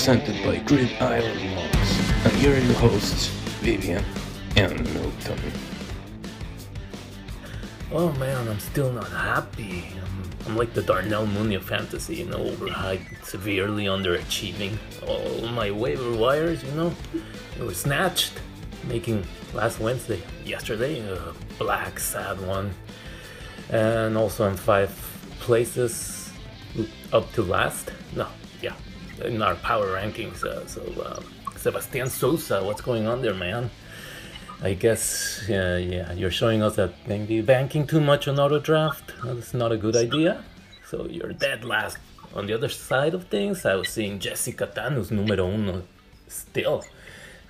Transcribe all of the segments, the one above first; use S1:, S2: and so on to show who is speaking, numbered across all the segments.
S1: presented by Grid Island Monks. And here are your hosts, Vivian and Milton.
S2: Oh man, I'm still not happy. I'm, I'm like the Darnell Mooney of fantasy, you know, overhyped, severely underachieving. All my waiver wires, you know, they were snatched, making last Wednesday, yesterday, a black, sad one. And also I'm five places up to last. No, yeah, in our power rankings. Uh, so, uh, Sebastian Sosa, what's going on there, man? I guess, uh, yeah, you're showing us that maybe banking too much on auto draft is not a good idea. So you're dead last. On the other side of things, I was seeing Jessica Tanus numero uno still.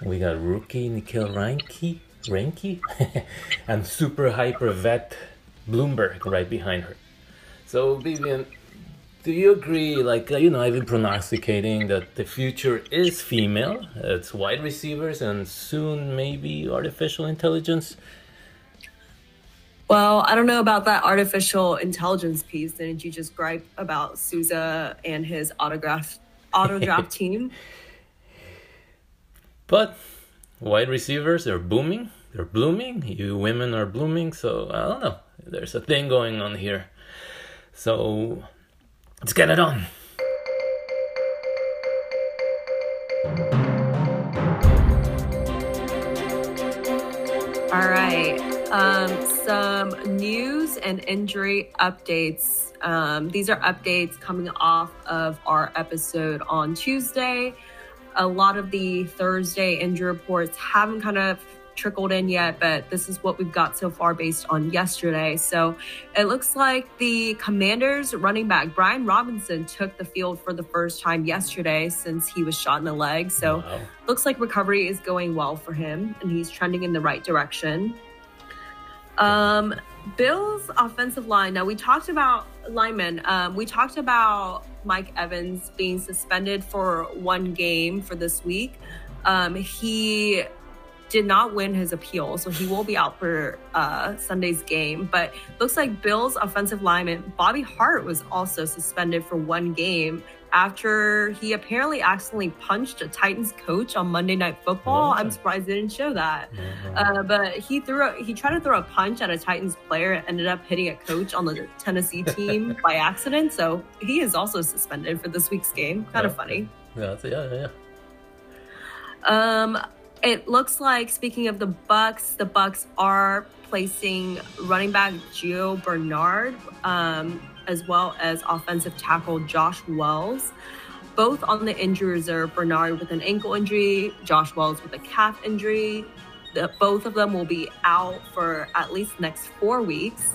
S2: We got rookie Nikhil Ranky, Ranky, and super hyper vet Bloomberg right behind her. So Vivian, do you agree? Like, uh, you know, I've been prognosticating that the future is female. It's wide receivers and soon maybe artificial intelligence.
S3: Well, I don't know about that artificial intelligence piece. Didn't you just gripe about Souza and his autograph auto draft team?
S2: But wide receivers are booming. They're blooming. You women are blooming. So I don't know. There's a thing going on here. So Let's get it on.
S3: All right. Um, some news and injury updates. Um, these are updates coming off of our episode on Tuesday. A lot of the Thursday injury reports haven't kind of trickled in yet, but this is what we've got so far based on yesterday. So it looks like the Commanders running back Brian Robinson took the field for the first time yesterday since he was shot in the leg. So wow. looks like recovery is going well for him and he's trending in the right direction. Um, Bills offensive line. Now we talked about linemen. Um, we talked about Mike Evans being suspended for one game for this week. Um, he did not win his appeal, so he will be out for uh, Sunday's game. But looks like Bills offensive lineman Bobby Hart was also suspended for one game after he apparently accidentally punched a Titans coach on Monday Night Football. I'm surprised they didn't show that. Uh, but he threw a, he tried to throw a punch at a Titans player and ended up hitting a coach on the Tennessee team by accident. So he is also suspended for this week's game. Kind of funny.
S2: Yeah, yeah, yeah.
S3: Um, it looks like speaking of the Bucs, the Bucs are placing running back Gio Bernard um, as well as offensive tackle Josh Wells, both on the injury reserve. Bernard with an ankle injury, Josh Wells with a calf injury. The, both of them will be out for at least next four weeks.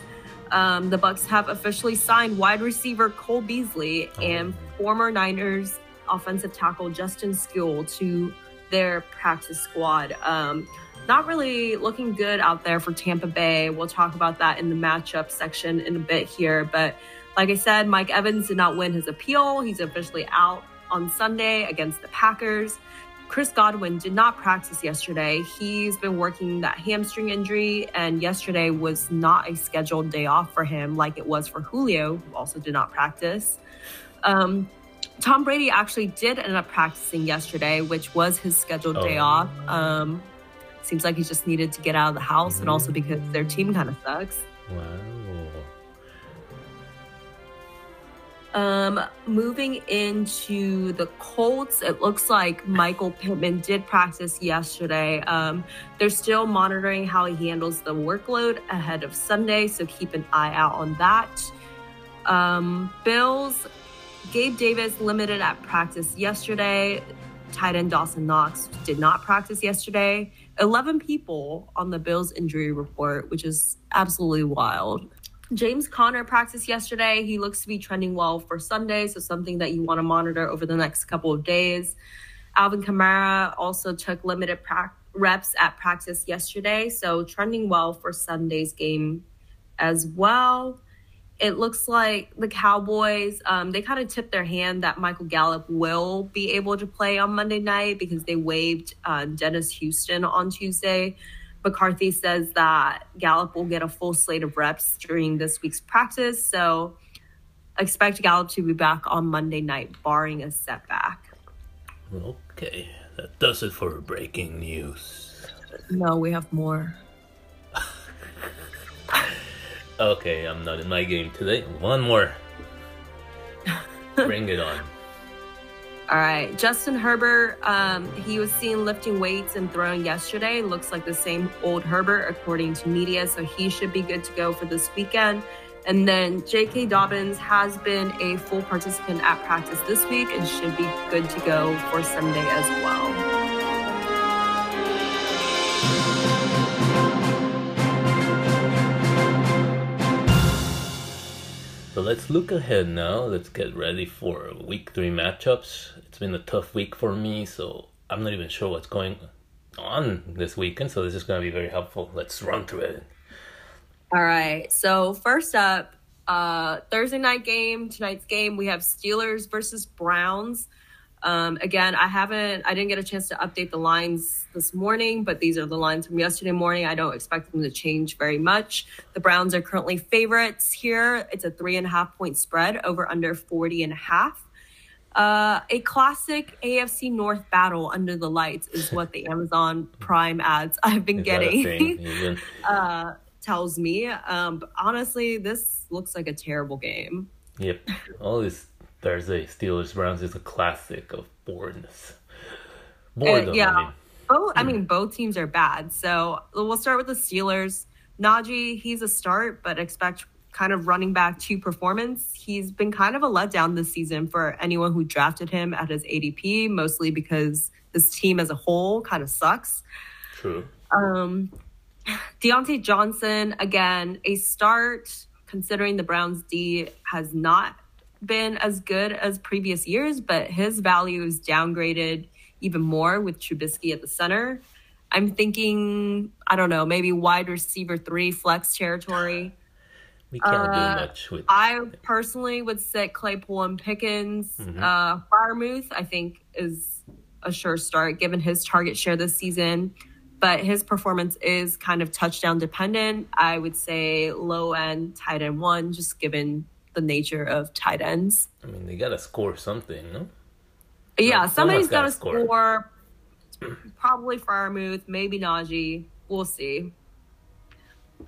S3: Um, the Bucs have officially signed wide receiver Cole Beasley and former Niners offensive tackle Justin Skule to their practice squad. Um, not really looking good out there for Tampa Bay. We'll talk about that in the matchup section in a bit here. But like I said, Mike Evans did not win his appeal. He's officially out on Sunday against the Packers. Chris Godwin did not practice yesterday. He's been working that hamstring injury, and yesterday was not a scheduled day off for him like it was for Julio, who also did not practice. Um, Tom Brady actually did end up practicing yesterday, which was his scheduled oh. day off. Um, seems like he just needed to get out of the house, mm-hmm. and also because their team kind of sucks.
S2: Wow.
S3: Um, moving into the Colts, it looks like Michael Pittman did practice yesterday. Um, they're still monitoring how he handles the workload ahead of Sunday, so keep an eye out on that. Um, Bills Gabe Davis limited at practice yesterday. Tight end Dawson Knox did not practice yesterday. 11 people on the Bills injury report, which is absolutely wild. James Conner practiced yesterday. He looks to be trending well for Sunday, so something that you want to monitor over the next couple of days. Alvin Kamara also took limited pra- reps at practice yesterday, so trending well for Sunday's game as well it looks like the Cowboys, um, they kind of tipped their hand that Michael Gallup will be able to play on Monday night because they waived uh, Dennis Houston on Tuesday. McCarthy says that Gallup will get a full slate of reps during this week's practice. So expect Gallup to be back on Monday night, barring a setback.
S2: Okay, that does it for breaking news.
S3: No, we have more.
S2: Okay, I'm not in my game today. One more. Bring it on.
S3: All right, Justin Herbert. Um, he was seen lifting weights and throwing yesterday. Looks like the same old Herbert, according to media. So he should be good to go for this weekend. And then J.K. Dobbins has been a full participant at practice this week and should be good to go for Sunday as well.
S2: So let's look ahead now. Let's get ready for week three matchups. It's been a tough week for me, so I'm not even sure what's going on this weekend. So this is going to be very helpful. Let's run through it.
S3: All right. So first up, uh, Thursday night game, tonight's game, we have Steelers versus Browns. Um, again, I haven't, I didn't get a chance to update the lines this morning, but these are the lines from yesterday morning. I don't expect them to change very much. The Browns are currently favorites here. It's a three and a half point spread over under 40 and a half. Uh, a classic AFC North battle under the lights is what the Amazon Prime ads I've been
S2: Is that a thing,
S3: getting uh, tells me. Um, but honestly, this looks like a terrible game.
S2: Yep. All this Thursday Steelers Browns is a classic of boredness. Boredom.
S3: yeah.
S2: I mean.
S3: Oh, I mean, both teams are bad. So we'll start with the Steelers. Najee, he's a start, but expect kind of running back to performance. He's been kind of a letdown this season for anyone who drafted him at his ADP, mostly because this team as a whole kind of sucks.
S2: True.
S3: Um, Diontae Johnson, again, a start considering the Browns D has not been as good as previous years, but his value is downgraded even more with Trubisky at the center. I'm thinking, I don't know, maybe wide receiver three flex territory.
S2: We can't
S3: Uh,
S2: do much with.
S3: I personally would sit Claypool and Pickens.
S2: Mhm.
S3: Uh, Freiermuth, I think, is a sure start given his target share this season. But his performance is kind of touchdown dependent. I would say low end tight end one, just given the nature of tight ends.
S2: I mean, they gotta score something, no?
S3: Yeah,
S2: Well,
S3: somebody's got to
S2: score.
S3: score. Probably Freiermuth, maybe Najee. We'll see.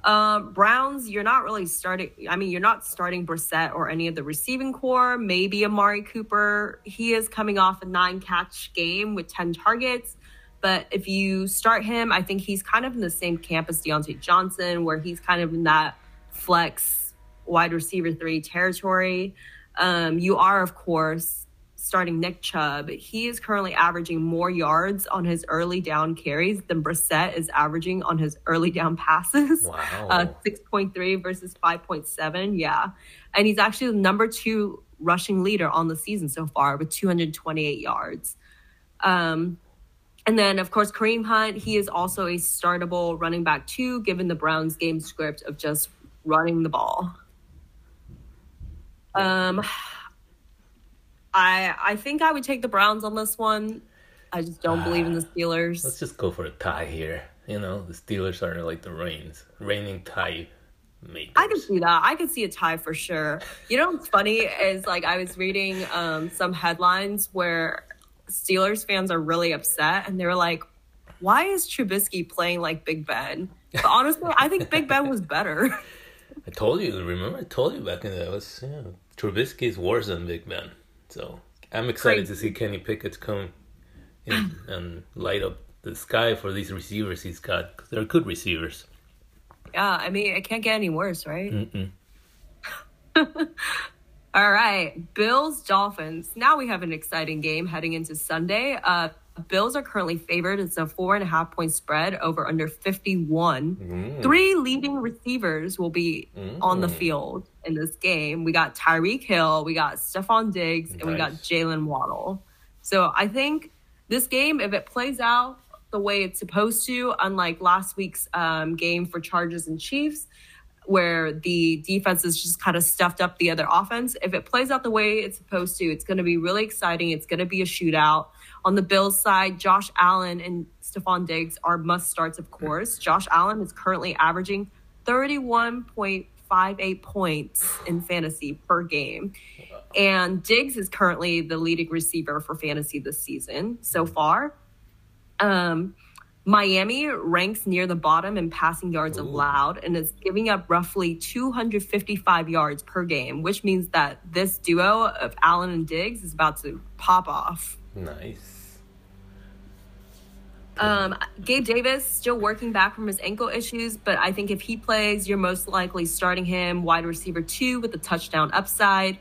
S3: Um, Browns, you're not really starting. I mean, you're not starting Brissett or any of the receiving corps. Maybe Amari Cooper. He is coming off a nine catch game with 10 targets. But if you start him, I think he's kind of in the same camp as Diontae Johnson, where he's kind of in that flex wide receiver three territory. Um, you are, of course, starting Nick Chubb. He is currently averaging more yards on his early down carries than Brissett is averaging on his early down passes.
S2: Wow.
S3: Uh, 6.3 versus 5.7. Yeah. And he's actually the number two rushing leader on the season so far with 228 yards. Um, and then, of course, Kareem Hunt, he is also a startable running back too, given the Browns game script of just running the ball. Um, I I think I would take the Browns on this one. I just don't believe in the Steelers.
S2: Let's just go for a tie here. You know, the Steelers are like the reigns, reigning tie makers.
S3: I could see that. I could see a tie for sure. You know what's funny is like I was reading um, some headlines where Steelers fans are really upset and they were like, "Why is Trubisky playing like Big Ben?" But honestly, I think Big Ben was better.
S2: I told you. Remember, I told you back in the was yeah, Trubisky is worse than Big Ben. So I'm excited to see Kenny Pickett come in and light up the sky for these receivers he's got. 'cause they're good receivers.
S3: yeah, I mean, it can't get any worse, right? All right, Bills Dolphins. Now we have an exciting game heading into Sunday. Uh, Bills are currently favored. It's a four and a half point spread over under 51.
S2: Mm.
S3: Three leading receivers will be on the
S2: Mm.
S3: field in this game. We got Tyreek Hill, we got Stefon Diggs, and we got Jaylen Waddle. So I think this game, if it plays out the way it's supposed to, unlike last week's um, game for Chargers and Chiefs, where the defenses just kind of stuffed up the other offense. If it plays out the way it's supposed to, it's going to be really exciting. It's going to be a shootout. On the Bills side, Josh Allen and Stefon Diggs are must starts, of course. Josh Allen is currently averaging 31.58 points in fantasy per game. And Diggs is currently the leading receiver for fantasy this season so far. Um, Miami ranks near the bottom in passing yards
S2: Ooh.
S3: allowed and is giving up roughly 255 yards per game, which means that this duo of Allen and Diggs is about to pop off.
S2: Nice.
S3: Um, Gabe Davis still working back from his ankle issues, but I think if he plays, you're most likely starting him wide receiver two with a touchdown upside.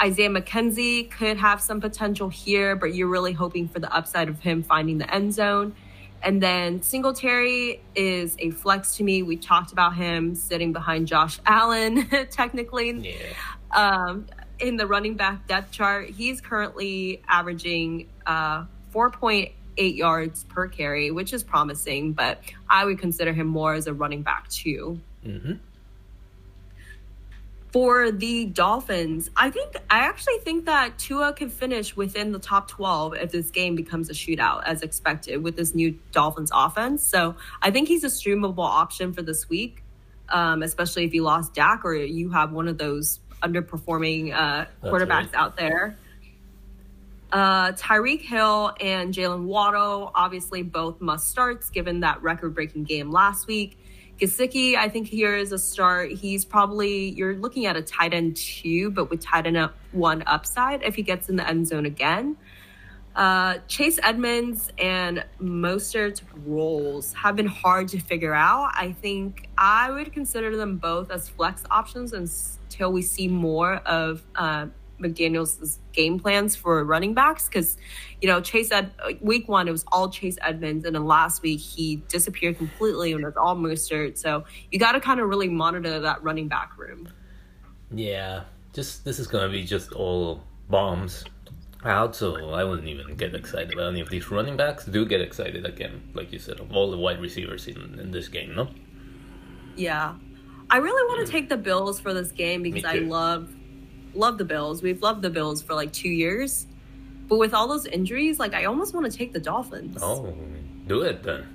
S3: Isaiah McKenzie could have some potential here, but you're really hoping for the upside of him finding the end zone. And then Singletary is a flex to me. We talked about him sitting behind Josh Allen, technically.
S2: Yeah.
S3: Um, in the running back depth chart, he's currently averaging uh, 4.8 yards per carry, which is promising, but I would consider him more as a running back too.
S2: Mm-hmm.
S3: For the Dolphins, I think I actually think that Tua can finish within the top 12 if this game becomes a shootout as expected with this new Dolphins offense. So I think he's a streamable option for this week, um, especially if you lost Dak or you have one of those underperforming uh, quarterbacks
S2: right.
S3: out there. Uh, Tyreek Hill and Jaylen Waddle, obviously both must starts given that record breaking game last week. Gesicki, I think here is a start. He's probably you're looking at a tight end two, but with tight end up one upside if he gets in the end zone again. Uh, Chase Edmonds and Mostert's roles have been hard to figure out. I think I would consider them both as flex options until we see more of uh, McDaniel's game plans for running backs. Because, you know, Chase Ed week one it was all Chase Edmonds, and then last week he disappeared completely and it was all Mostert. So you got to kind of really monitor that running back room.
S2: Yeah. Just this is gonna be just all bombs out, so I wouldn't even get excited about any of these running backs. Do get excited again, like you said, of all the wide receivers in, in this game, no?
S3: Yeah. I really want to take the Bills for this game because I love love the Bills. We've loved the Bills for like 2 years. But with all those injuries, like I almost want to take the Dolphins.
S2: Oh, do it then.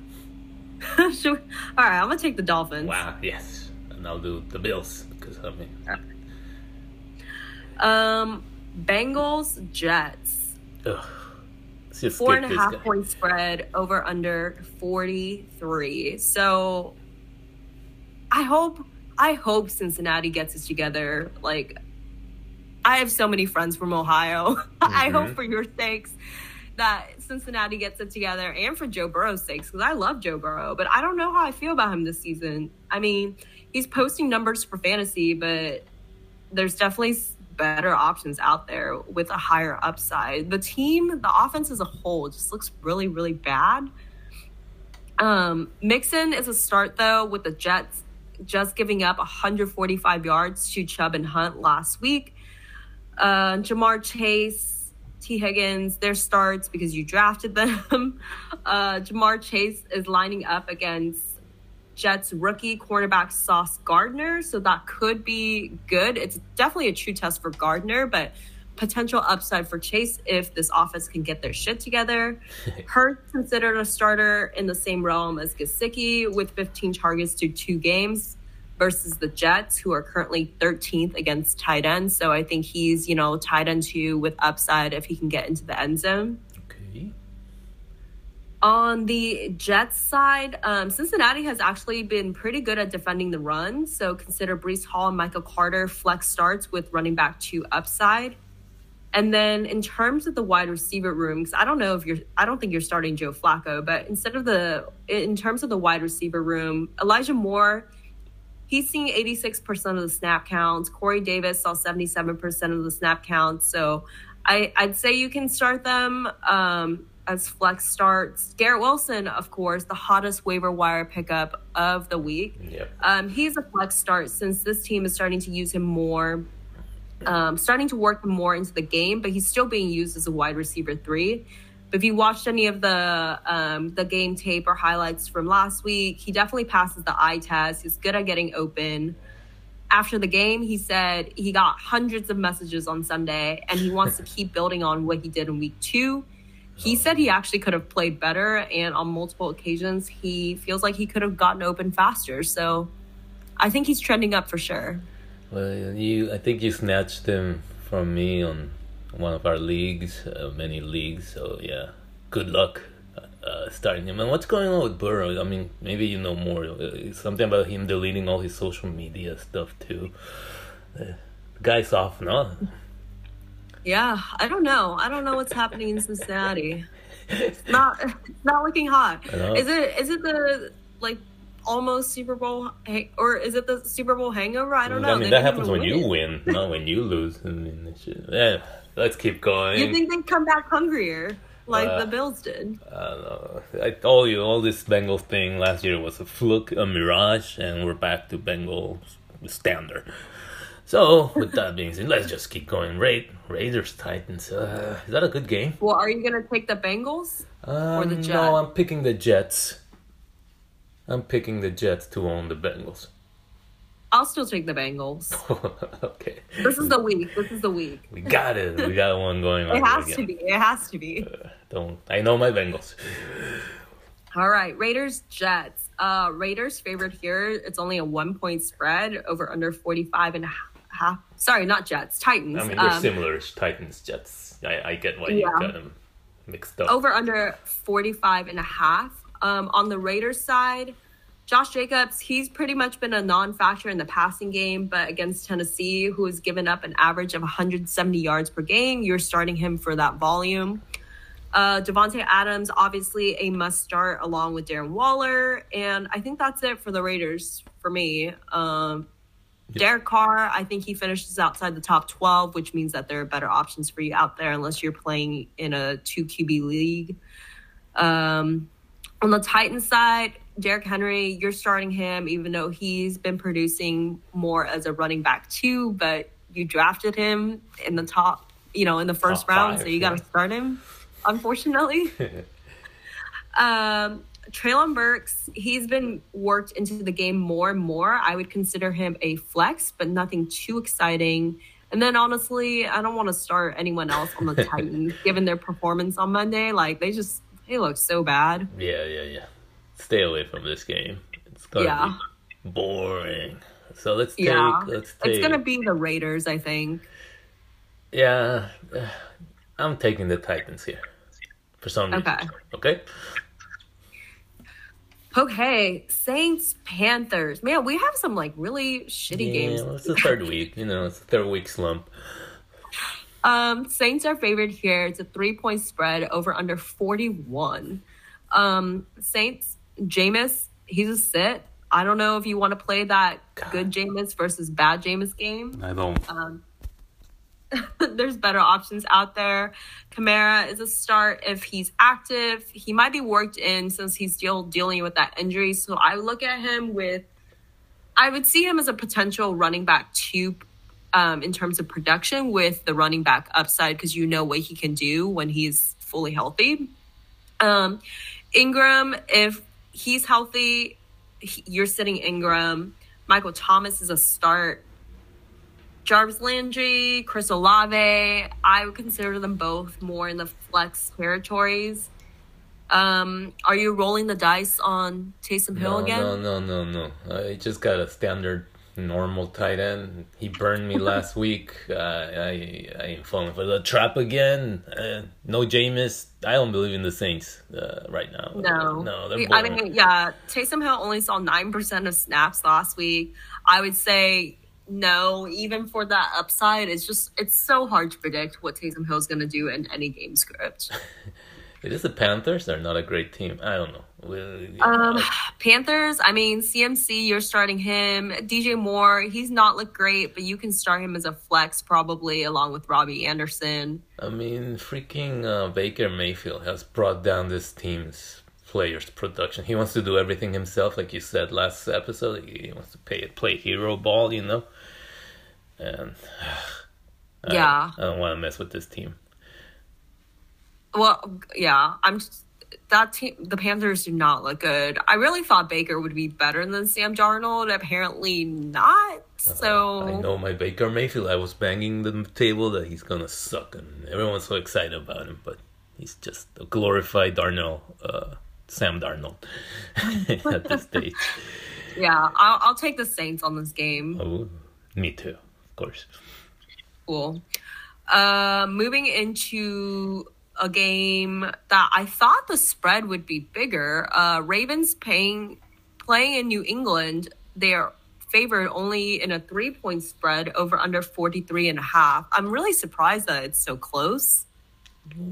S3: sure. All right, I'm going to take the Dolphins.
S2: Wow, yes. And I'll do the Bills because I mean,
S3: Um Bengals Jets.
S2: ugh.
S3: Four and a half
S2: guy.
S3: point spread over under 43. So I hope I hope Cincinnati gets it together. Like I have so many friends from Ohio. I hope for your sakes that Cincinnati gets it together and for Joe Burrow's sakes because I love Joe Burrow, but I don't know how I feel about him this season. I mean, he's posting numbers for fantasy, but there's definitely better options out there with a higher upside. The team, the offense as a whole, just looks really, really bad. Um, Mixon is a start though with the Jets just giving up 145 yards to Chubb and Hunt last week. Uh, Ja'Marr Chase, Tee Higgins, their starts because you drafted them. Uh, Ja'Marr Chase is lining up against Jets rookie quarterback Sauce Gardner, so that could be good. It's definitely a true test for Gardner, but potential upside for Chase if this offense can get their shit together. Hurst considered a starter in the same realm as Gesicki with 15 targets to two games versus the Jets, who are currently 13th against tight ends. So I think he's, you know, tight end two with upside if he can get into the end zone. On the Jets side, um, Cincinnati has actually been pretty good at defending the run. So consider Breece Hall and Michael Carter flex starts with running back two upside. And then in terms of the wide receiver room, because I don't know if you're, I don't think you're starting Joe Flacco, but instead of the, in terms of the wide receiver room, Elijah Moore, he's seeing 86% of the snap counts. Corey Davis saw 77% of the snap counts. So I, I'd say you can start them um, as flex starts. Garrett Wilson, of course, the hottest waiver wire pickup of the week.
S2: Yep.
S3: Um, he's a flex start since this team is starting to use him more, um, starting to work more into the game, but he's still being used as a wide receiver three. But if you watched any of the um, the game tape or highlights from last week, he definitely passes the eye test. He's good at getting open. After the game, he said he got hundreds of messages on Sunday, and he wants to keep building on what he did in week two. He said he actually could have played better, and on multiple occasions, he feels like he could have gotten open faster. So I think he's trending up for sure.
S2: Well, you, I think you snatched him from me on one of our leagues, uh, many leagues. So yeah, good luck uh, starting him. And what's going on with Burrow? I mean, maybe you know more. Uh, something about him deleting all his social media stuff too. Uh, guy's off, no?
S3: Yeah, I don't know. I don't know what's happening in Cincinnati. It's not it's not looking hot. Is it is it the like almost Super Bowl hang- or is it the Super Bowl hangover? I don't know.
S2: I mean,
S3: They
S2: that happens when you win, not when you lose. I mean, yeah, let's keep going.
S3: You think they'd come back hungrier like
S2: Uh,
S3: the Bills did?
S2: I don't know. I told you all this Bengals thing last year was a fluke, a mirage, and we're back to Bengals standard. So, with that being said, let's just keep going. Ra- Raiders Titans. Uh, is that a good game?
S3: Well, are you gonna take the Bengals?
S2: Um,
S3: the Jets?
S2: No, I'm picking the Jets. I'm picking the Jets to own the Bengals.
S3: I'll still take the Bengals.
S2: okay.
S3: This is the week. This is the week.
S2: We got it. We got one going on.
S3: It has
S2: again.
S3: to be. It has to be.
S2: Don't. I know my Bengals.
S3: All right, Raiders Jets. Uh, Raiders favorite here. It's only a one point spread over under 45 and a half. Sorry, not Jets. Titans.
S2: I mean, they're
S3: Um,
S2: similar. Titans, Jets. I, I get why
S3: Yeah.
S2: you got them mixed up.
S3: over under 45 and a half. Um, on the Raiders side, Josh Jacobs, he's pretty much been a non factor in the passing game, but against Tennessee, who has given up an average of 170 yards per game, you're starting him for that volume. Uh, Davante Adams, obviously a must start along with Darren Waller. And I think that's it for the Raiders for me. Um, Derek Carr, I think he finishes outside the top 12, which means that there are better options for you out there unless you're playing in a two QB league. Um, on the Titans side, Derrick Henry, you're starting him, even though he's been producing more as a running back too, but you drafted him in the top, you know, in the first
S2: Top
S3: round,
S2: five,
S3: so you got to start him, unfortunately. Um, Treylon Burks, he's been worked into the game more and more. I would consider him a flex, but nothing too exciting. And then honestly, I don't want to start anyone else on the Titans given their performance on Monday. Like they just they look so bad.
S2: Yeah, yeah, yeah. Stay away from this game. It's gonna
S3: Yeah.
S2: be boring. So let's take.
S3: Yeah.
S2: Let's take.
S3: It's gonna be the Raiders, I think.
S2: Yeah, I'm taking the Titans here for some reason.
S3: Okay.
S2: Okay.
S3: Okay, Saints Panthers. Man, we have some like really shitty
S2: Yeah,
S3: games.
S2: well, it's the third week. You know, it's the third week slump.
S3: Um, Saints are favored here. It's a three point spread over under 41. Um, Saints, Jameis, he's a sit. I don't know if you want to play that
S2: God.
S3: good Jameis versus bad Jameis game.
S2: I don't.
S3: Um, there's better options out there. Kamara is a start if he's active. He might be worked in since he's still dealing with that injury. So I look at him with, I would see him as a potential running back two um, in terms of production with the running back upside because you know what he can do when he's fully healthy. Um, Ingram, if he's healthy, he, you're sitting Ingram. Michael Thomas is a start. Jarvis Landry, Chris Olave, I would consider them both more in the flex territories. Um, are you rolling the dice on Taysom Hill
S2: no,
S3: again?
S2: no, no, no, no. I just got a standard normal tight end. He burned me last week. Uh, I I ain't falling for the trap again. Uh, no Jameis. I don't believe in the Saints uh, right now.
S3: No,
S2: no, they're
S3: I
S2: boring.
S3: mean, yeah, Taysom Hill only saw nine percent of snaps last week. I would say no, even for that upside, it's just it's so hard to predict what Taysom Hill's going to do in any game script.
S2: It is the Panthers. They're not a great team. I don't know. We-
S3: Um, Panthers, I mean, CMC, you're starting him. DJ Moore, he's not looked great, but you can start him as a flex probably along with Robbie Anderson.
S2: I mean, freaking uh, Baker Mayfield has brought down this team's players' production. He wants to do everything himself, like you said last episode. He wants to pay, play hero ball, you know. And I-
S3: Yeah.
S2: I, don't want to mess with this team.
S3: Well, yeah, I'm just, that team. The Panthers do not look good. I really thought Baker would be better than Sam Darnold. Apparently not. So
S2: I know my Baker Mayfield. I was banging the table that he's gonna suck, and everyone's so excited about him, but he's just a glorified Darnell, uh, Sam Darnold at this stage.
S3: yeah, I'll, I'll take the Saints on this game.
S2: Oh, me too, of course.
S3: Cool. Uh, moving into a game that I thought the spread would be bigger. Uh, Ravens paying playing in New England. They're favored only in a three point spread over under 43 and a half. I'm really surprised that it's so close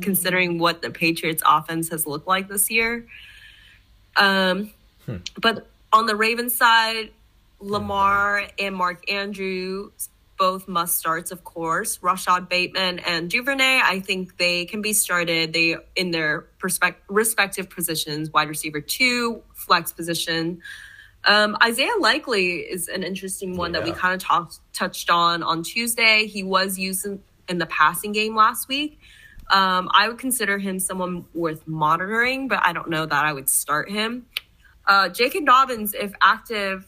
S3: considering what the Patriots offense has looked like this year. Um,
S2: Hmm.
S3: but on the Ravens side, Lamar and Mark Andrews both must starts, of course. Rashod Bateman and Duvernay, I think they can be started. They in their respective positions, wide receiver two, flex position. Um, Isaiah Likely is an interesting one that we kind of talked touched on on Tuesday. He was used in, in the passing game last week. Um, I would consider him someone worth monitoring, but I don't know that I would start him. Uh, J.K. Dobbins, if active,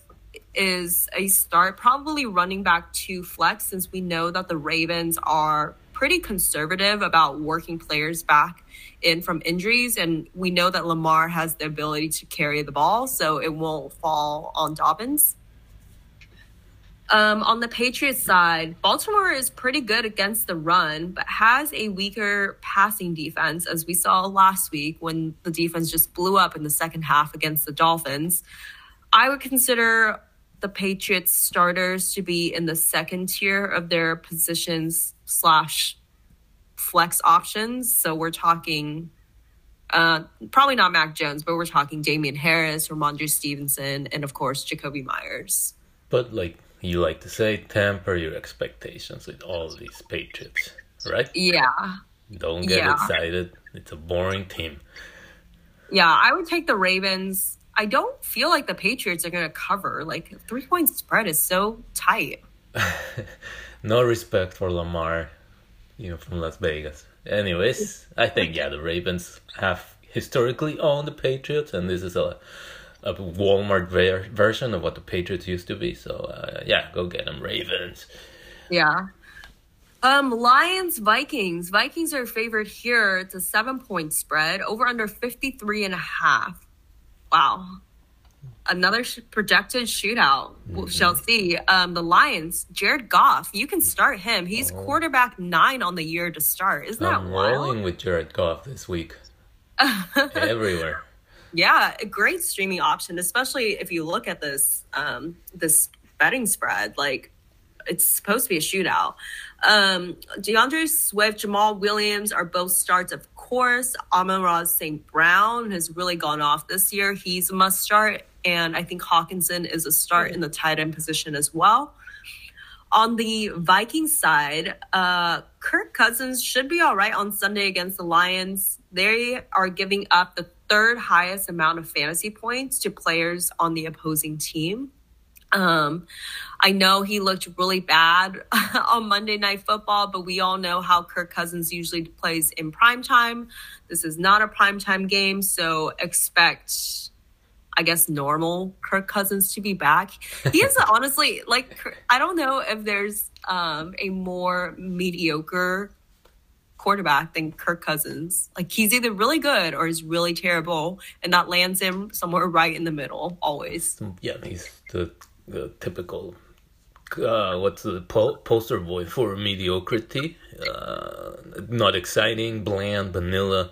S3: is a start, probably running back to flex, since we know that the Ravens are pretty conservative about working players back in from injuries, and we know that Lamar has the ability to carry the ball, so it won't fall on Dobbins. Um, on the Patriots side, Baltimore is pretty good against the run, but has a weaker passing defense, as we saw last week when the defense just blew up in the second half against the Dolphins. I would consider the Patriots starters to be in the second tier of their positions slash flex options. So we're talking uh, probably not Mac Jones, but we're talking Damien Harris, Rhamondre Stevenson, and of course Jakobi Meyers.
S2: But like you like to say, temper your expectations with all these Patriots, right?
S3: Yeah.
S2: Don't get
S3: Yeah.
S2: excited. It's a boring team.
S3: Yeah, I would take the Ravens. I don't feel like the Patriots are going to cover. Like, three point spread is so tight.
S2: No respect for Lamar, you know, from Las Vegas. Anyways, I think yeah, the Ravens have historically owned the Patriots, and this is a a Walmart ver- version of what the Patriots used to be. So uh, yeah, go get them, Ravens.
S3: Yeah. Um, Lions, Vikings. Vikings are favored here. It's a seven point spread over under 53 and a half. Wow. Another sh- projected shootout. We shall see. Um, the Lions, Jared Goff, you can start him. He's quarterback nine on the year to start. Isn't that
S2: I'm
S3: wild?
S2: rolling with Jared Goff this week. Everywhere.
S3: Yeah, a great streaming option, especially if you look at this um, this betting spread. Like it's supposed to be a shootout. Um, D'Andre Swift, Jamaal Williams are both starts, of course. Amon-Ra St. Brown has really gone off this year. He's a must start. And I think Hockenson is a start in the tight end position as well. On the Vikings side, uh, Kirk Cousins should be all right on Sunday against the Lions. They are giving up the third highest amount of fantasy points to players on the opposing team. Um, I know he looked really bad on Monday Night Football, but we all know how Kirk Cousins usually plays in prime time. This is not a prime time game, so expect, I guess, normal Kirk Cousins to be back. He is honestly like I don't know if there's um, a more mediocre quarterback than Kirk Cousins. Like he's either really good or he's really terrible, and that lands him somewhere right in the middle always.
S2: Yeah, he's the, the typical. Uh, what's the po- poster boy for mediocrity? Uh, not exciting, bland, vanilla.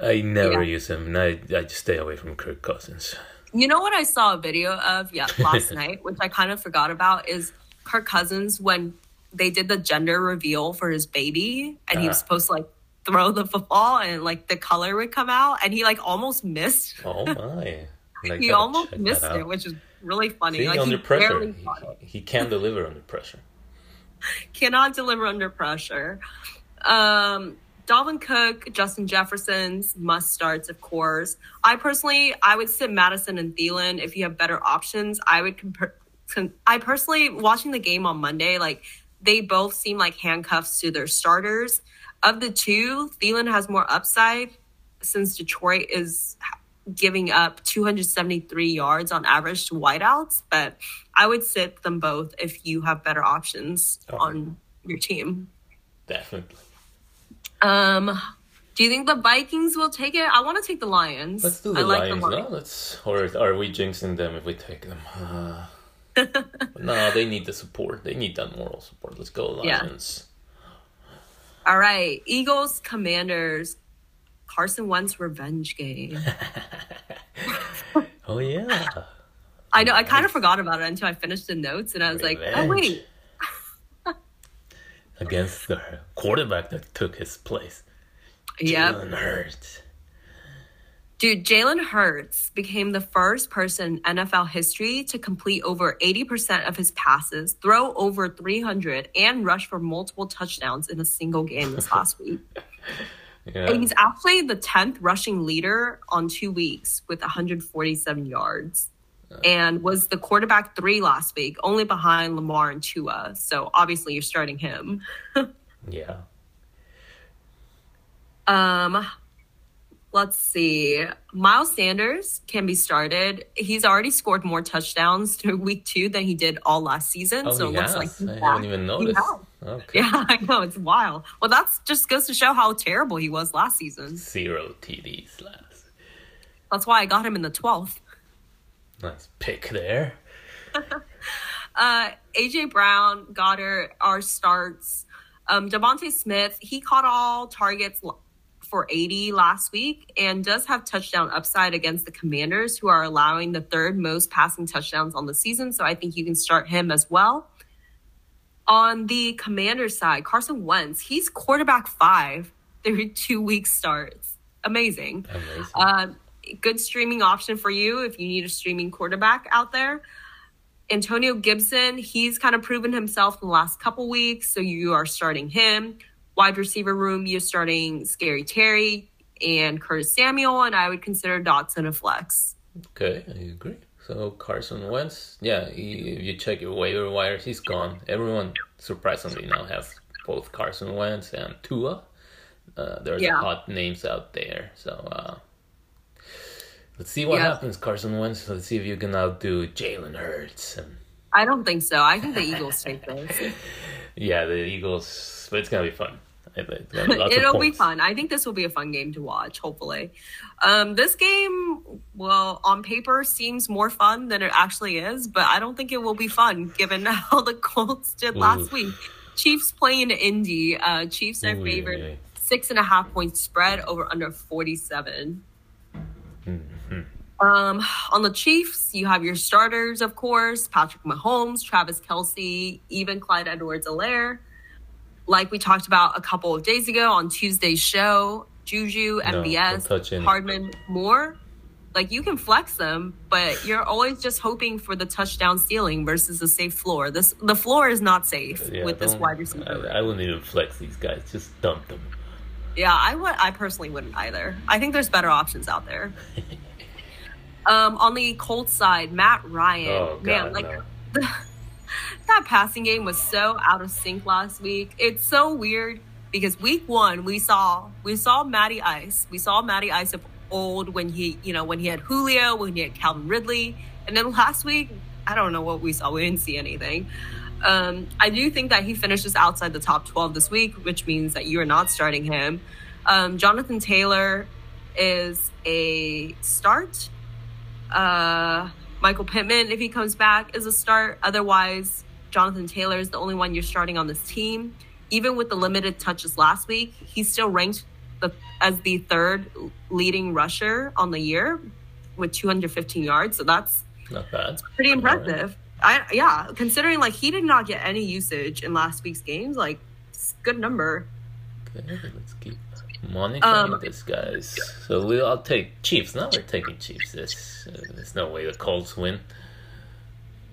S2: I never
S3: Yeah.
S2: use him. I I just stay away from Kirk Cousins.
S3: You know what I saw a video of yeah last night, which I kind of forgot about, is Kirk Cousins when they did the gender reveal for his baby, and he was supposed to like throw the football and like the color would come out, and he like almost missed.
S2: Oh my!
S3: He almost missed it, which is really funny.
S2: See,
S3: like
S2: under
S3: he
S2: pressure, he, he can deliver under pressure.
S3: cannot deliver under pressure. Um, Dalvin Cook, Justin Jefferson's must starts, of course. I personally, I would sit Madison and Thielen if you have better options. I would compare. I personally, watching the game on Monday, like they both seem like handcuffs to their starters. Of the two, Thielen has more upside since Detroit is giving up 273 yards on average to wideouts, but I would sit them both if you have better options
S2: Oh.
S3: on your team.
S2: Definitely.
S3: Um, do you think the Vikings will take it? I want to take the Lions.
S2: Let's do the
S3: I like
S2: Lions. no, let's. Or are we jinxing them if we take them? Uh, no, they need the support. They need that moral support. Let's go Lions. Yeah.
S3: All right, Eagles, Commanders, Carson Wentz revenge game.
S2: oh yeah.
S3: I know. I kind of forgot about it until I finished the notes, and I was like, "Oh wait."
S2: Against the quarterback that took his place.
S3: Yeah.
S2: Jalen Hurts.
S3: Dude, Jalen Hurts became the first person in NFL history to complete over 80% of his passes, throw over 300, and rush for multiple touchdowns in a single game this last week.
S2: Yeah.
S3: And he's actually the 10th rushing leader on two weeks with 147 yards and was the quarterback three last week, only behind Lamar and Tua. So obviously you're starting him.
S2: yeah.
S3: Um, let's see. Miles Sanders can be started. He's already scored more touchdowns through week two than he did all last season.
S2: Oh,
S3: so it looks
S2: has?
S3: like he's
S2: I haven't even noticed. Okay.
S3: Yeah, I know it's wild. Well, that's just goes to show how terrible he was last season.
S2: Zero TDs last.
S3: That's why I got him in the twelfth.
S2: Nice pick there.
S3: Uh, AJ Brown, Goedert, our starts. Um, DeVonta Smith, he caught all targets for 80 last week and does have touchdown upside against the Commanders, who are allowing the third most passing touchdowns on the season. So I think you can start him as well. On the Commanders side, Carson Wentz, he's quarterback five through two week starts. Amazing.
S2: Amazing.
S3: Um, good streaming option for you if you need a streaming quarterback out there. Antonio Gibson, he's kind of proven himself in the last couple weeks, so you are starting him. Wide receiver room, you're starting Scary Terry and Curtis Samuel, and I would consider Dotson a flex.
S2: Okay, I agree. So Carson Wentz, yeah, he, if you check your waiver wires, he's gone. Everyone surprisingly now has both Carson Wentz and Tua. Uh, there's
S3: Yeah.
S2: hot names out there, so uh, let's see what
S3: Yeah.
S2: happens, Carson Wentz. Let's see if you can outdo Jalen Hurts. And
S3: I don't think so. I think the Eagles take this.
S2: yeah, the Eagles, but it's gonna be fun. I think it's gonna be lots of
S3: It'll be fun. I think this will be a fun game to watch, hopefully. Um, this game, well, on paper seems more fun than it actually is, but I don't think it will be fun given how the Colts did last
S2: Oof.
S3: week. Chiefs playing Indy. Uh, Chiefs are
S2: Ooh,
S3: favored
S2: yeah, yeah.
S3: six and a half point spread over under 47.
S2: Mm-hmm.
S3: Um, on the Chiefs, you have your starters, of course, Patrick Mahomes, Travis Kelce, even Clyde Edwards-Helaire. Like we talked about a couple of days ago on Tuesday's show, Juju,
S2: touch any.
S3: Hardman, Moore. Like you can flex them, but you're always just hoping for the touchdown ceiling versus a safe floor. This the floor is not safe
S2: Yeah,
S3: with this wide receiver.
S2: I, I wouldn't even flex these guys. Just dump them.
S3: Yeah, I would. I personally wouldn't either. I think there's better options out there. um, on the Colts side, Matt Ryan,
S2: Oh God,
S3: man, like
S2: no.
S3: that passing game was so out of sync last week. It's so weird because week one we saw we saw Matty Ice, we saw Matty Ice of old when he you know when he had Julio, when he had Calvin Ridley, and then last week I don't know what we saw. We didn't see anything. Um, I do think that he finishes outside the top 12 this week, which means that you are not starting him. Um, Jonathan Taylor is a start. Uh, Michael Pittman, if he comes back, is a start. Otherwise, Jonathan Taylor is the only one you're starting on this team. Even with the limited touches last week, he's still ranked the, as the third leading rusher on the year with 215 yards. So that's
S2: Not bad.
S3: pretty impressive. I yeah, considering like he did not get any usage in last week's games, like it's a good number.
S2: Okay, let's keep monitoring
S3: Um,
S2: this, guys. So we'll I'll take Chiefs. Now we're taking Chiefs. This uh, there's no way the Colts win.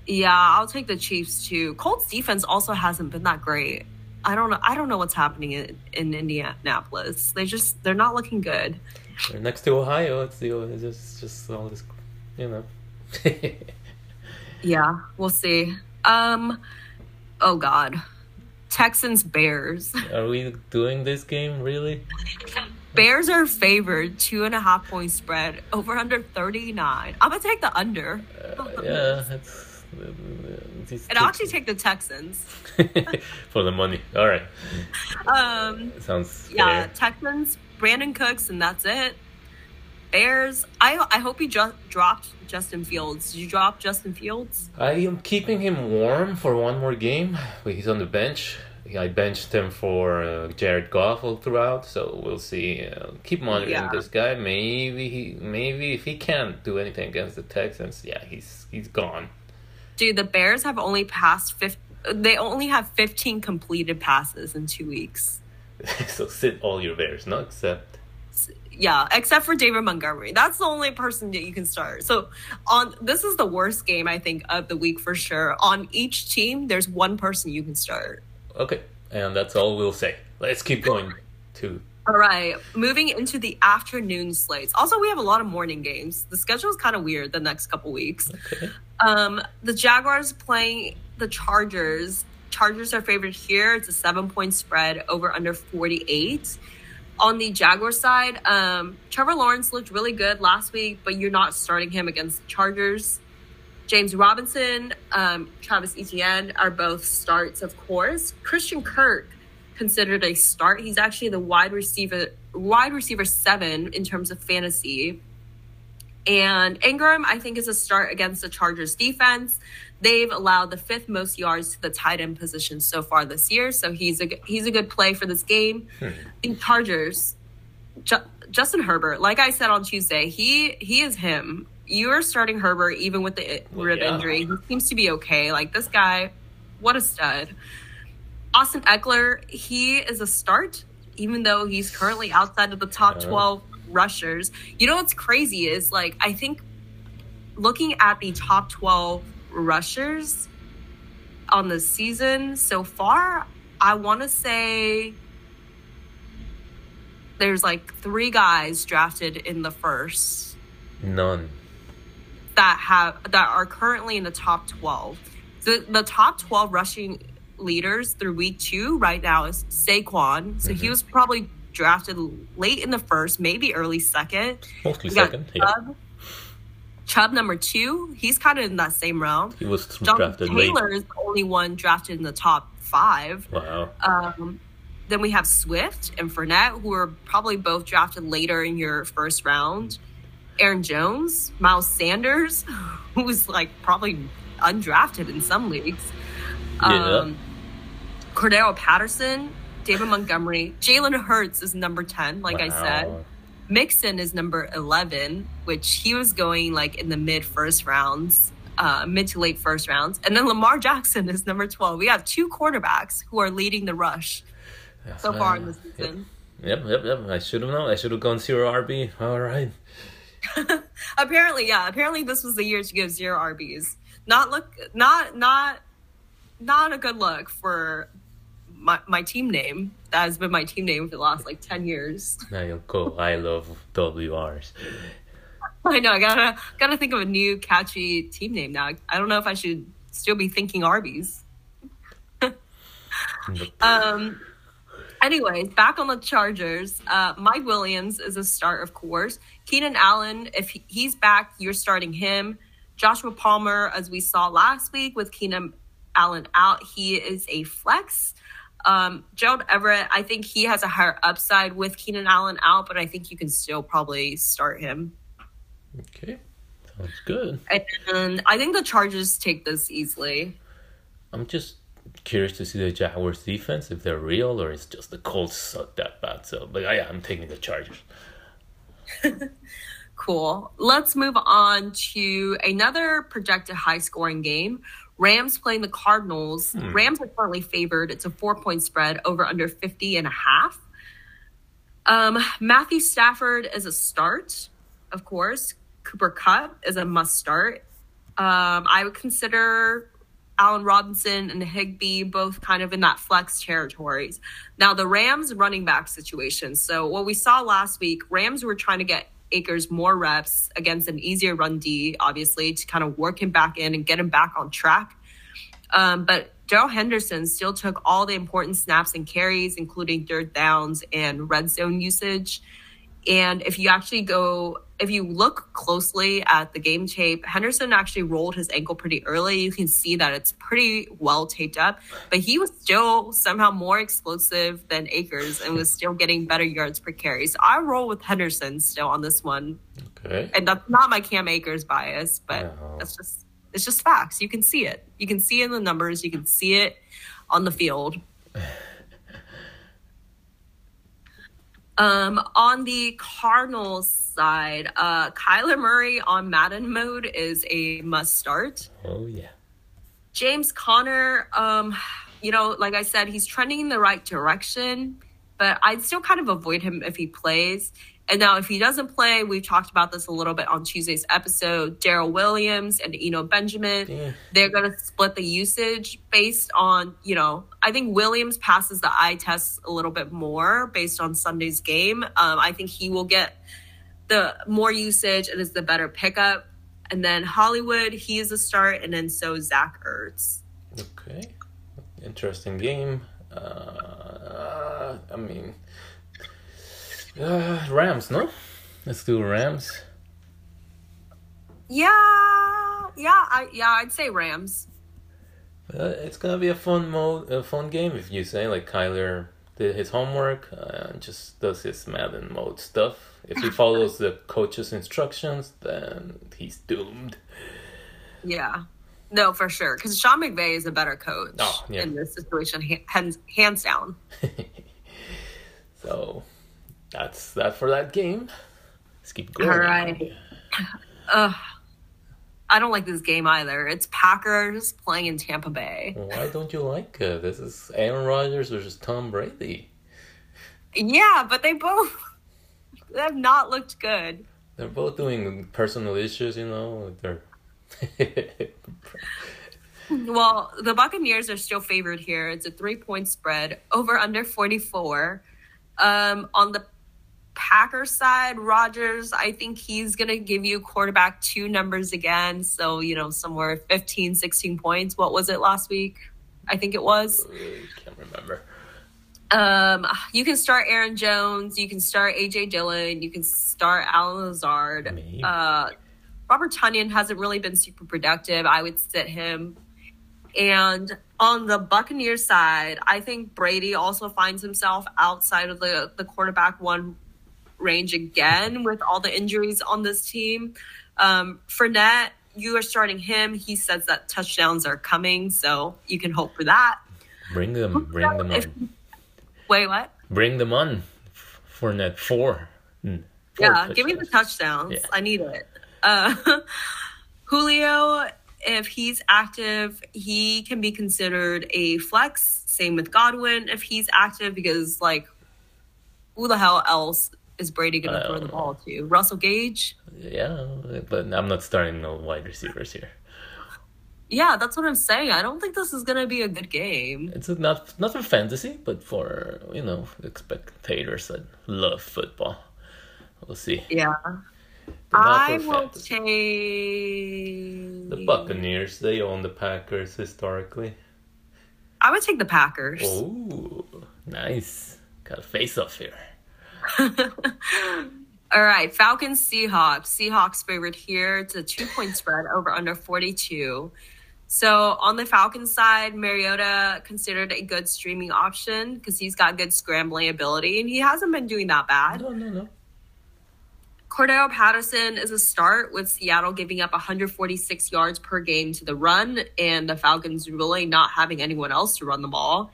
S3: Yeah, I'll take the Chiefs too. Colts defense also hasn't been that great. I don't know. I don't know what's happening in, in Indianapolis. They just they're not looking good.
S2: They're next to Ohio. It's the it's just just all this, you know.
S3: Yeah, we'll see. Um, oh God, Texans Bears.
S2: Are we doing this game really?
S3: Bears are favored two and a half point spread over under thirty nine. I'm gonna take the under,
S2: Uh, yeah,
S3: and I'll actually take the Texans.
S2: for the money. All right,
S3: Um,
S2: sounds
S3: yeah,
S2: fair.
S3: Texans, Brandin Cooks, and that's it. Bears. I I hope he just dropped Justin Fields. Did you drop Justin Fields?
S2: I am keeping him warm for one more game, he's on the bench. I benched him for uh, Jared Goff all throughout, so we'll see. Uh, keep monitoring
S3: Yeah.
S2: this guy. Maybe he, maybe if he can't do anything against the Texans, yeah, he's he's gone.
S3: Dude, the Bears have only passed 50, they only have 15 completed passes in two weeks.
S2: so sit all your bears, no, except
S3: Yeah, except for David Montgomery. That's the only person that you can start. So on this is the worst game I think of the week for sure. On each team, there's one person you can start.
S2: okay, and that's all we'll say. Let's keep going to
S3: All right, moving into the afternoon slates. Also, we have a lot of morning games. The schedule is kind of weird the next couple weeks.
S2: okay.
S3: Um, the Jaguars playing the Chargers. Chargers are favored here. It's a seven point spread over under 48. On the Jaguar side, um, Trevor Lawrence looked really good last week, but you're not starting him against the Chargers. James Robinson, um, Travis Etienne are both starts, of course. Christian Kirk considered a start. He's actually the wide receiver, wide receiver seven in terms of fantasy. And Engram, I think, is a start against the Chargers defense. They've allowed the fifth most yards to the tight end position so far this year, so he's a he's a good play for this game. Hmm. The Chargers, Ju- Justin Herbert, like I said on Tuesday, he he is him. You are starting Herbert even with the i-
S2: Well,
S3: rib
S2: yeah.
S3: injury. He seems to be okay. Like this guy, what a stud. Austin Ekeler, he is a start, even though he's currently outside of the top
S2: Yeah.
S3: 12 rushers. You know what's crazy is like, I think looking at the top 12 rushers on the season so far, I want to say there's like three guys drafted in the first
S2: None.
S3: that have that are currently in the top 12. The the top 12 rushing leaders through week 2 right now is Saquon. So he was probably drafted late in the first, maybe early second.
S2: Mostly second. Yeah.
S3: Chubb. Chubb number 2, he's kind of in that same realm.
S2: He was
S3: Jonathan
S2: drafted late.
S3: Taylor is the only one drafted in the top 5.
S2: Wow.
S3: Um, then we have Swift and Fournette, who are probably both drafted later in your first round. Aaron Jones, Miles Sanders, who's like probably undrafted in some leagues.
S2: Yeah.
S3: Um, Cordarrelle Patterson, David Montgomery, Jalen Hurts is number 10, like I said. Mixon is number 11, which he was going like in the mid first rounds, uh, mid to late first rounds. And then Lamar Jackson is number 12. We have two quarterbacks who are leading the rush so far in the season.
S2: Yep, yep, yep. I should have known. I should have gone zero RB. All right.
S3: Apparently, yeah. Apparently, this was the year to give zero RBs. Not look, not not not a good look for my my team name. That has been my team name for the last like ten years.
S2: Now. I love WRs.
S3: I know. I gotta gotta think of a new catchy team name now. I don't know if I should still be thinking Arby's. Um. Anyways, back on the Chargers. Uh, Mike Williams is a start, of course. Keenan Allen, if he- he's back, you're starting him. Joshua Palmer, as we saw last week with Keenan Allen out, he is a flex. Um, Gerald Everett, I think he has a higher upside with Keenan Allen out, but I think you can still probably start him.
S2: Okay. Sounds good.
S3: And I think the Chargers take this easily.
S2: I'm just curious to see the Jaguars defense if they're real or it's just the Colts suck that bad. So, but yeah, I'm taking the Chargers.
S3: Cool. Let's move on to another projected high scoring game. Rams playing the Cardinals. Rams are currently favored. It's a four point spread over under 50 and a half. Um, Matthew Stafford is a start, of course. Cooper Kupp is a must start. Um, I would consider Allen Robinson and Higbee both kind of in that flex territories. Now, the Rams running back situation. So, what we saw last week, Rams were trying to get Akers more reps against an easier run D, obviously, to kind of work him back in and get him back on track. Um, but Darrell Henderson still took all the important snaps and carries, including third downs and red zone usage. And if you actually go, if you look closely at the game tape, Henderson actually rolled his ankle pretty early. You can see that it's pretty well taped up, but he was still somehow more explosive than Akers and was still getting better yards per carry. So I roll with Henderson still on this one.
S2: Okay.
S3: And that's not my Cam Akers bias, but
S2: No.
S3: that's just it's just facts. You can see it. You can see it in the numbers. You can see it on the field. Um, on the Cardinals side, uh, Kyler Murray on Madden mode is a must start.
S2: Oh yeah.
S3: James Conner, um, you know, like I said, he's trending in the right direction, but I'd still kind of avoid him if he plays. And now, if he doesn't play, we've talked about this a little bit on Tuesday's episode. Darrel Williams and Eno Benjamin,
S2: Yeah.
S3: they're going to split the usage based on, you know, I think Williams passes the eye test a little bit more based on Sunday's game. Um, I think he will get the more usage and is the better pickup. And then Hollywood, he is a start, and then so Zach Ertz.
S2: Okay. Interesting game. Uh, I mean, uh, Rams, no? Let's do Rams.
S3: Yeah, yeah, I, yeah, I'd say Rams.
S2: Uh, it's gonna be a fun mode, a fun game if you say like Kyler did his homework uh, and just does his Madden mode stuff. If he follows the coach's instructions, then he's doomed.
S3: Yeah. No, for sure. Because Sean McVay is a better coach
S2: Oh, yeah.
S3: in this situation, hands, hands down.
S2: So that's that for that game. Let's keep going.
S3: All right. Ugh. I don't like this game either. It's Packers playing in Tampa Bay.
S2: Why don't you like it? This is Aaron Rodgers versus Tom Brady.
S3: Yeah, but they both they have not looked good.
S2: They're both doing personal issues, you know. They're
S3: Well, the Buccaneers are still favored here. It's a three point spread over under 44. Um, on the Packers side, Rodgers, I think he's going to give you quarterback two numbers again. So, you know, somewhere 15, 16 points. What was it last week? I think it was.
S2: I can't remember.
S3: Um, you can start Aaron Jones. You can start AJ Dillon. You can start Allen Lazard.
S2: Maybe.
S3: Uh, Robert Tonyan hasn't really been super productive. I would sit him. And on the Buccaneers side, I think Brady also finds himself outside of the, the quarterback one range again with all the injuries on this team. Um, Fournette, you are starting him. He says that touchdowns are coming, so you can hope for that.
S2: Bring them, bring them
S3: If-
S2: on.
S3: Wait, what?
S2: Bring them on Fournette four. Mm, four
S3: Yeah, give me the
S2: touchdowns.
S3: touchdowns.
S2: Yeah.
S3: I need it. Uh, Julio, if he's active, he can be considered a flex. Same with Godwin if he's active, because like, who the hell else is Brady going to throw the
S2: uh,
S3: ball to? Russell Gage?
S2: Yeah, but I'm not starting no wide receivers here.
S3: Yeah, that's what I'm saying. I don't think this is going to be a good game.
S2: It's not not for fantasy, but for you know the spectators that love football. We'll see.
S3: Yeah. I will take
S2: The Buccaneers, they own the Packers historically.
S3: I would take the Packers.
S2: Oh, nice. Got a face off here.
S3: All right, Falcons Seahawks. Seahawks favorite here. It's a two point spread over under 42. So on the Falcons side, Mariota considered a good streaming option because he's got good scrambling ability and he hasn't been doing that bad.
S2: No, no, no.
S3: Cordarrelle Patterson is a start with Seattle giving up 146 yards per game to the run and the Falcons really not having anyone else to run the ball.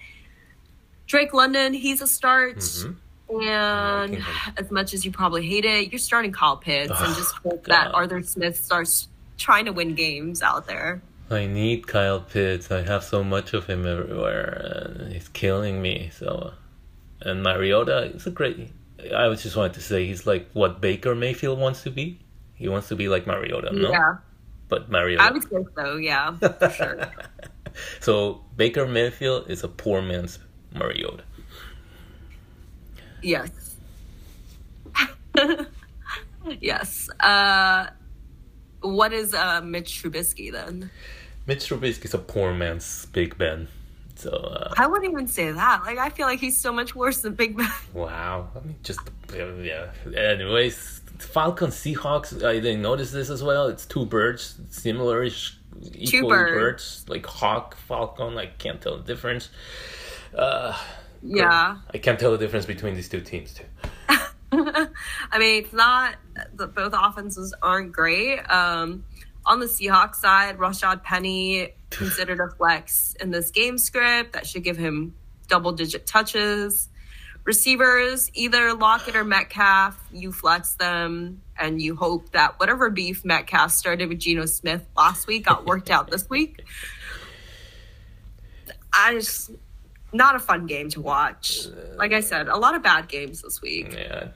S3: Drake London, he's a start.
S2: Mhm.
S3: And as much as you probably hate it, you're starting Kyle Pitts and just hope that Arthur Smith starts trying to win games out there.
S2: I need Kyle Pitts. I have so much of him everywhere, and he's killing me. So, and Mariota is a great. I was just wanted to say he's like what Baker Mayfield wants to be. He wants to be like Mariota, no?
S3: Yeah,
S2: But Mariota.
S3: I would say so. Yeah, for sure.
S2: so Baker Mayfield is a poor man's Mariota.
S3: Yes. yes. Uh, what is uh, Mitch Trubisky then?
S2: Mitch Trubisky is a poor man's Big Ben. So uh,
S3: I wouldn't even say that. Like, I feel like he's so much worse than Big Ben.
S2: wow. I mean, just yeah. Anyways, Falcons Seahawks. I didn't notice this as well. It's two birds, similar-ish, equal
S3: birds.
S2: birds, like hawk, falcon. I can't tell the difference. Uh,
S3: Yeah.
S2: I can't tell the difference between these two teams too.
S3: I mean, it's not that both offenses aren't great. Um, on the Seahawks side, Rashaad Penny considered a flex in this game script that should give him double digit touches. Receivers, either Lockett or Metcalf, you flex them and you hope that whatever beef Metcalf started with Geno Smith last week got worked out this week. I just not a fun game to watch. Like I said, a lot of bad games this week.
S2: Yeah.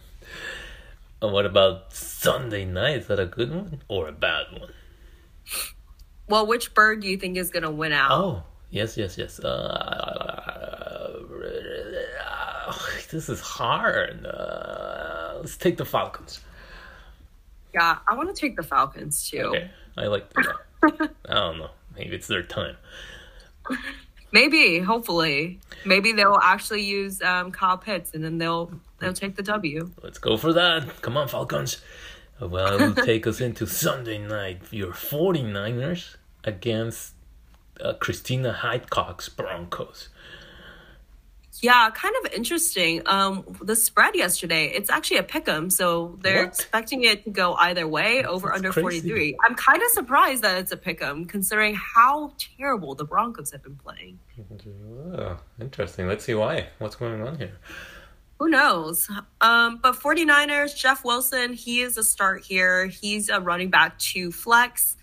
S2: And what about Sunday night? Is that a good one or a bad one?
S3: Well, which bird do you think is going to win out?
S2: Oh, yes, yes, yes. Uh, this is hard. Uh, let's take the Falcons.
S3: Yeah, I want to take the Falcons too.
S2: Okay, I like that. I don't know. Maybe it's their time.
S3: Maybe, hopefully, maybe they'll actually use um, Kyle Pitts, and then they'll they'll take the W.
S2: Let's go for that. Come on, Falcons. Well, it will take us into Sunday night. Your 49ers against uh, Christina Heidcock's Broncos.
S3: Yeah, kind of interesting. Um, the spread yesterday, it's actually a pick 'em, so they're
S2: What?
S3: expecting it to go either way, over
S2: That's
S3: under
S2: crazy.
S3: 43. I'm kind of surprised that it's a pick 'em, considering how terrible the Broncos have been playing.
S2: Oh, interesting. Let's see why. What's going on here?
S3: Who knows? Um, but 49ers, Jeff Wilson, he is a start here. He's a running back to flex.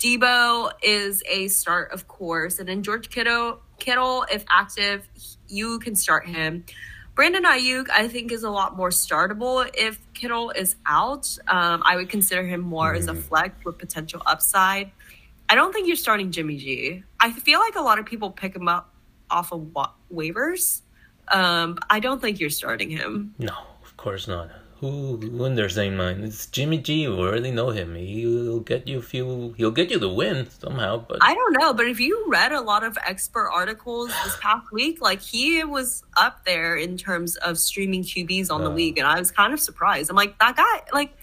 S3: Debo is a start, of course. And then George Kittle, Kittle, if active, you can start him. Brandon Aiyuk, I think, is a lot more startable if Kittle is out. Um, I would consider him more as a flex with potential upside. I don't think you're starting Jimmy G. I feel like a lot of people pick him up off of wa- waivers. Um, I don't think you're starting him.
S2: No, of course not. Who, in their sane mind? It's Jimmy G. You already know him. He'll get you a few. He'll get you the win somehow. But
S3: I don't know, but if you read a lot of expert articles this past week, like he was up there in terms of streaming QBs on the
S2: Uh.
S3: league, and I was kind of surprised. I'm like, that guy, like,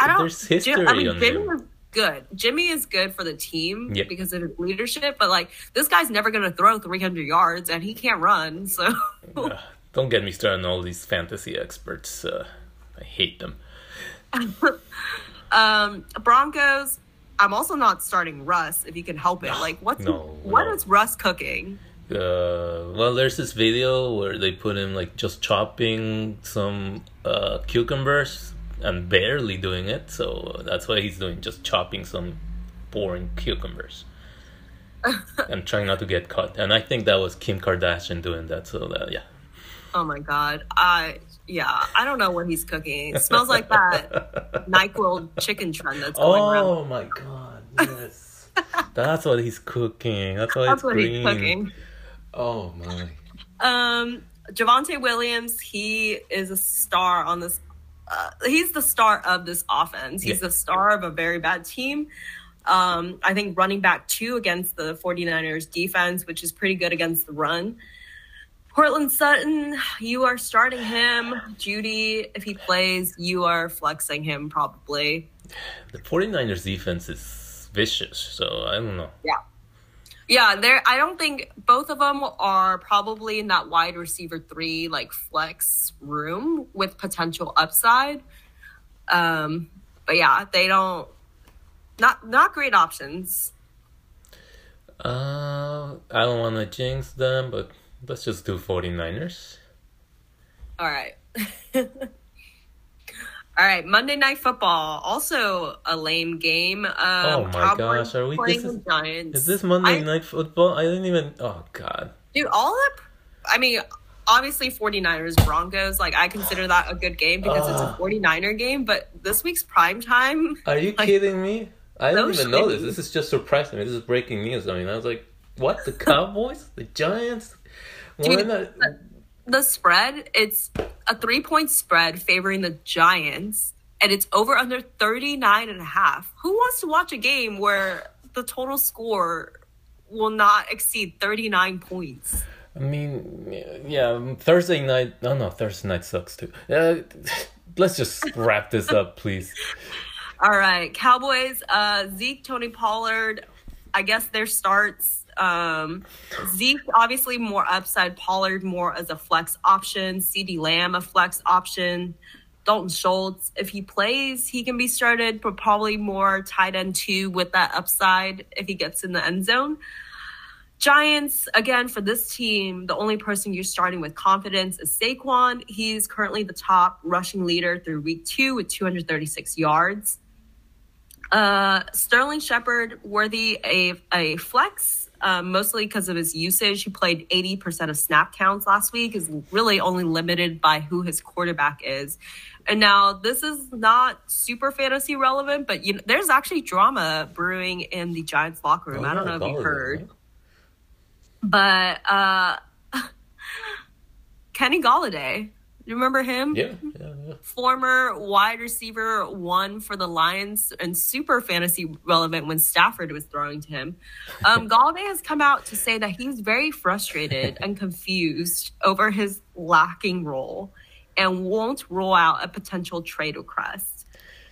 S3: I don't.
S2: There's history
S3: I mean,
S2: on
S3: Jimmy
S2: him.
S3: is good. Jimmy is good for the team
S2: Yeah.
S3: because of his leadership, but like, this guy's never going to throw 300 yards, and he can't run. So,
S2: uh, don't get me started on all these fantasy experts. Uh, I hate them.
S3: um, Broncos. I'm also not starting Russ if you can help it. Like, what's
S2: No,
S3: what
S2: no.
S3: is Russ cooking?
S2: Uh, well, there's this video where they put him like just chopping some uh, cucumbers and barely doing it. So that's what he's doing, just chopping some boring cucumbers and trying not to get caught. And I think that was Kim Kardashian doing that. So that yeah,
S3: Oh my god. I yeah, I don't know what he's cooking. It smells like that NyQuil chicken trend that's going around.
S2: Oh my god, yes, that's what he's cooking. That's why
S3: That's what he's cooking.
S1: Oh my.
S3: Um Javonte Williams, he is a star on this uh, he's the star of this offense. He's
S2: Yeah.
S3: the star of a very bad team. Um, I think running back two against the 49ers defense, which is pretty good against the run. Courtland Sutton, you are starting him. Jeudy, if he plays, you are flexing him probably.
S2: The 49ers defense is vicious. So I don't know.
S3: Yeah. Yeah, there I don't think both of them are probably in that wide receiver 3 like flex room with potential upside. Um but yeah, they don't not not great options.
S2: Uh, I don't want to jinx them, but let's just do 49ers.
S3: All right. All right, Monday Night Football, also a lame game. Um,
S2: Oh my
S3: Cowboys
S2: gosh, are we-
S3: playing
S2: this is-
S3: Giants.
S2: Is this Monday
S3: I-
S2: Night Football? I didn't even. Oh God.
S3: Dude, all up. I mean, obviously 49ers Broncos, like I consider that a good game because it's a 49er game, but this week's prime time.
S2: Are you
S3: Like-
S2: kidding me? I didn't even know this. This is just surprising me. This is breaking news. I mean, I was like, what? The Cowboys? the Giants?
S3: Dude,
S2: not?
S3: The spread, it's a three point spread favoring the Giants, and it's over under 39 and a half. Who wants to watch a game where the total score will not exceed 39 points?
S2: I mean, yeah, Thursday night. No, no, Thursday night sucks too. Uh, let's just wrap this up, please.
S3: All right, Cowboys. Uh, Zeke, Tony Pollard. I guess their starts. Um, Zeke obviously more upside. Pollard more as a flex option. CeeDee Lamb a flex option. Dalton Schultz, if he plays, he can be started, but probably more tight end two with that upside if he gets in the end zone. Giants, again, for this team, the only person you're starting with confidence is Saquon. He's currently the top rushing leader through week two with 236 yards. Uh, Sterling Shepard, worthy a, a flex, um, mostly because of his usage. He played 80% of snap counts last week, is really only limited by who his quarterback is. And now this is not super fantasy relevant, but you know, there's actually drama brewing in the Giants locker room.
S2: Oh,
S3: I don't
S2: yeah,
S3: know if you heard. But uh Kenny Golladay, you remember him?
S2: Yeah, yeah, yeah.
S3: Former wide receiver one for the Lions and super fantasy relevant when Stafford was throwing to him. Um, Golladay has come out to say that he's very frustrated and confused over his lacking role and won't rule out a potential trade request.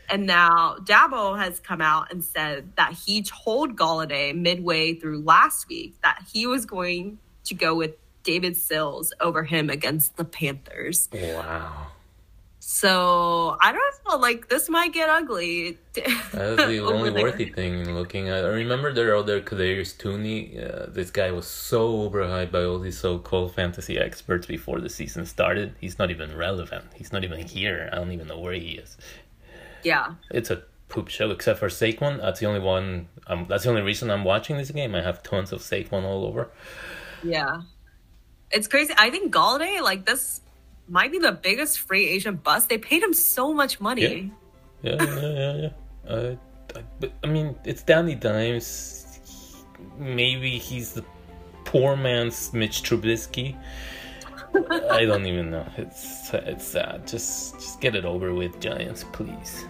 S3: And now Daboll has come out and said that he told Golladay midway through last week that he was going to go with David Sills over him against the Panthers.
S2: Wow.
S3: So I don't know, like this might get ugly.
S2: That's the only worthy thing looking at. I remember their other Kadarius Toney. Uh, this guy was so overhyped by all these so-called fantasy experts before the season started. He's not even relevant. He's not even here. I don't even know where he is.
S3: Yeah,
S2: It's a poop show, except for Saquon. That's the only one. Um, that's the only reason I'm watching this game. I have tons of Saquon all over.
S3: yeah. It's crazy. I think Golladay, like this, might be the biggest free agent bust. They paid him so much money.
S2: Yeah, yeah, yeah, yeah. Uh, I, but I mean, it's Danny Dimes. Maybe he's the poor man's Mitch Trubisky. I don't even know. It's it's sad. Just just get it over with, Giants, please,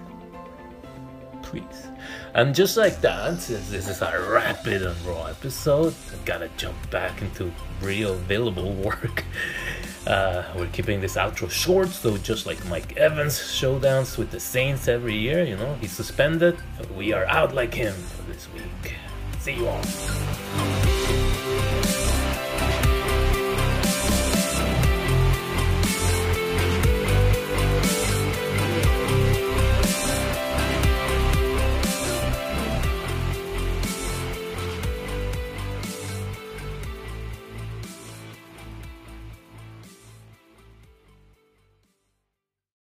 S2: And just like that, since this is a rapid and raw episode, I've gotta jump back into real available work. Uh, we're keeping this outro short, so just like Mike Evans' showdowns with the Saints every year, you know, he's suspended. We are out like him for this week. See you all.